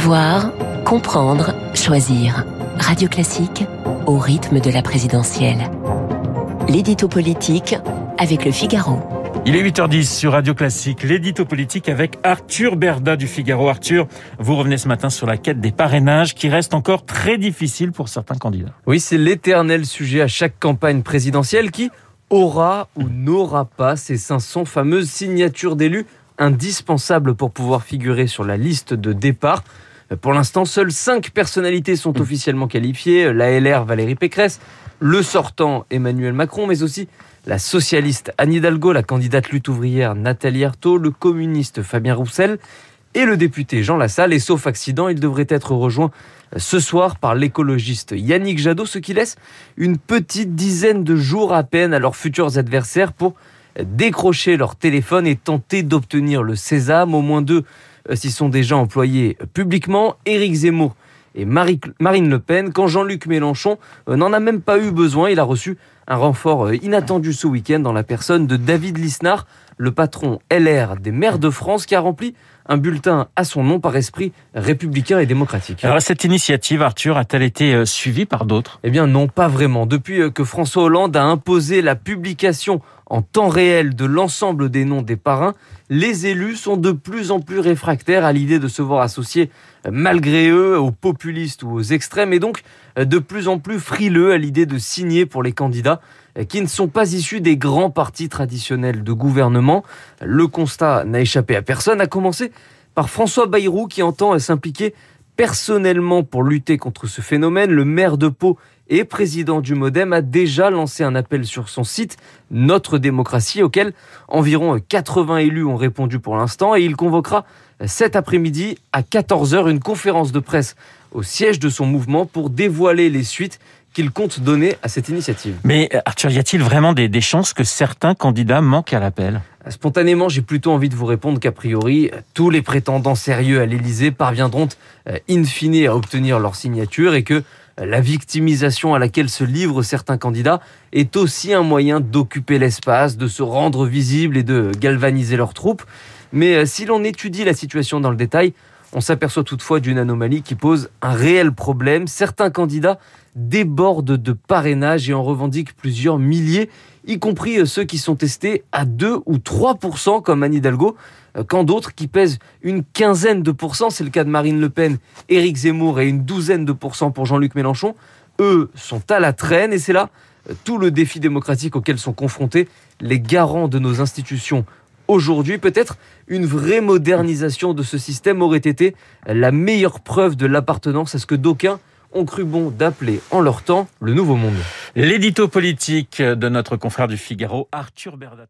Savoir, comprendre, choisir. Radio Classique au rythme de la présidentielle. L'édito politique avec le Figaro. Il est 8h10 sur Radio Classique, l'édito politique avec Arthur Berda du Figaro. Arthur, vous revenez ce matin sur la quête des parrainages qui reste encore très difficile pour certains candidats. Oui, c'est l'éternel sujet à chaque campagne présidentielle qui aura ou n'aura pas ces 500 fameuses signatures d'élus indispensables pour pouvoir figurer sur la liste de départ. Pour l'instant, seules 5 personnalités sont mmh. officiellement qualifiées. La LR Valérie Pécresse, le sortant Emmanuel Macron, mais aussi la socialiste Anne Hidalgo, la candidate lutte ouvrière Nathalie Arthaud, le communiste Fabien Roussel et le député Jean Lassalle. Et sauf accident, il devrait être rejoint ce soir par l'écologiste Yannick Jadot, ce qui laisse une petite dizaine de jours à peine à leurs futurs adversaires pour décrocher leur téléphone et tenter d'obtenir le sésame. Au moins deux euh, s'y sont déjà employés publiquement. Éric Zemmour et Marine Le Pen, quand Jean-Luc Mélenchon euh, n'en a même pas eu besoin, il a reçu un renfort euh, inattendu ce week-end dans la personne de David Lisnard, le patron LR des maires de France, qui a rempli un bulletin à son nom par esprit républicain et démocratique. Alors cette initiative, Arthur, a-t-elle été euh, suivie par d'autres? Eh bien non, pas vraiment. Depuis que François Hollande a imposé la publication en temps réel de l'ensemble des noms des parrains, les élus sont de plus en plus réfractaires à l'idée de se voir associés malgré eux aux populistes ou aux extrêmes et donc de plus en plus frileux à l'idée de signer pour les candidats qui ne sont pas issus des grands partis traditionnels de gouvernement. Le constat n'a échappé à personne, à commencer par François Bayrou qui entend s'impliquer personnellement pour lutter contre ce phénomène. Le maire de Pau et président du Modem, a déjà lancé un appel sur son site Notre démocratie, auquel environ 80 élus ont répondu pour l'instant, et il convoquera cet après-midi à 14h une conférence de presse au siège de son mouvement pour dévoiler les suites qu'il compte donner à cette initiative. Mais Arthur, y a-t-il vraiment des, des, chances que certains candidats manquent à l'appel? Spontanément, j'ai plutôt envie de vous répondre qu'a priori, tous les prétendants sérieux à l'Élysée parviendront euh, in fine à obtenir leur signature et que la victimisation à laquelle se livrent certains candidats est aussi un moyen d'occuper l'espace, de se rendre visible et de galvaniser leurs troupes. Mais euh, si l'on étudie la situation dans le détail, on s'aperçoit toutefois d'une anomalie qui pose un réel problème. Certains candidats débordent de parrainage et en revendiquent plusieurs milliers, y compris ceux qui sont testés à 2 ou 3% comme Anne Hidalgo, euh, quand d'autres qui pèsent une quinzaine de pourcents, c'est le cas de Marine Le Pen, Éric Zemmour et une douzaine de pourcents pour Jean-Luc Mélenchon, eux sont à la traîne et c'est là euh, tout le défi démocratique auquel sont confrontés les garants de nos institutions aujourd'hui. Peut-être une vraie modernisation de ce système aurait été la meilleure preuve de l'appartenance à ce que d'aucuns ont cru bon d'appeler en leur temps le nouveau monde. L'édito politique de notre confrère du Figaro, Arthur Berda.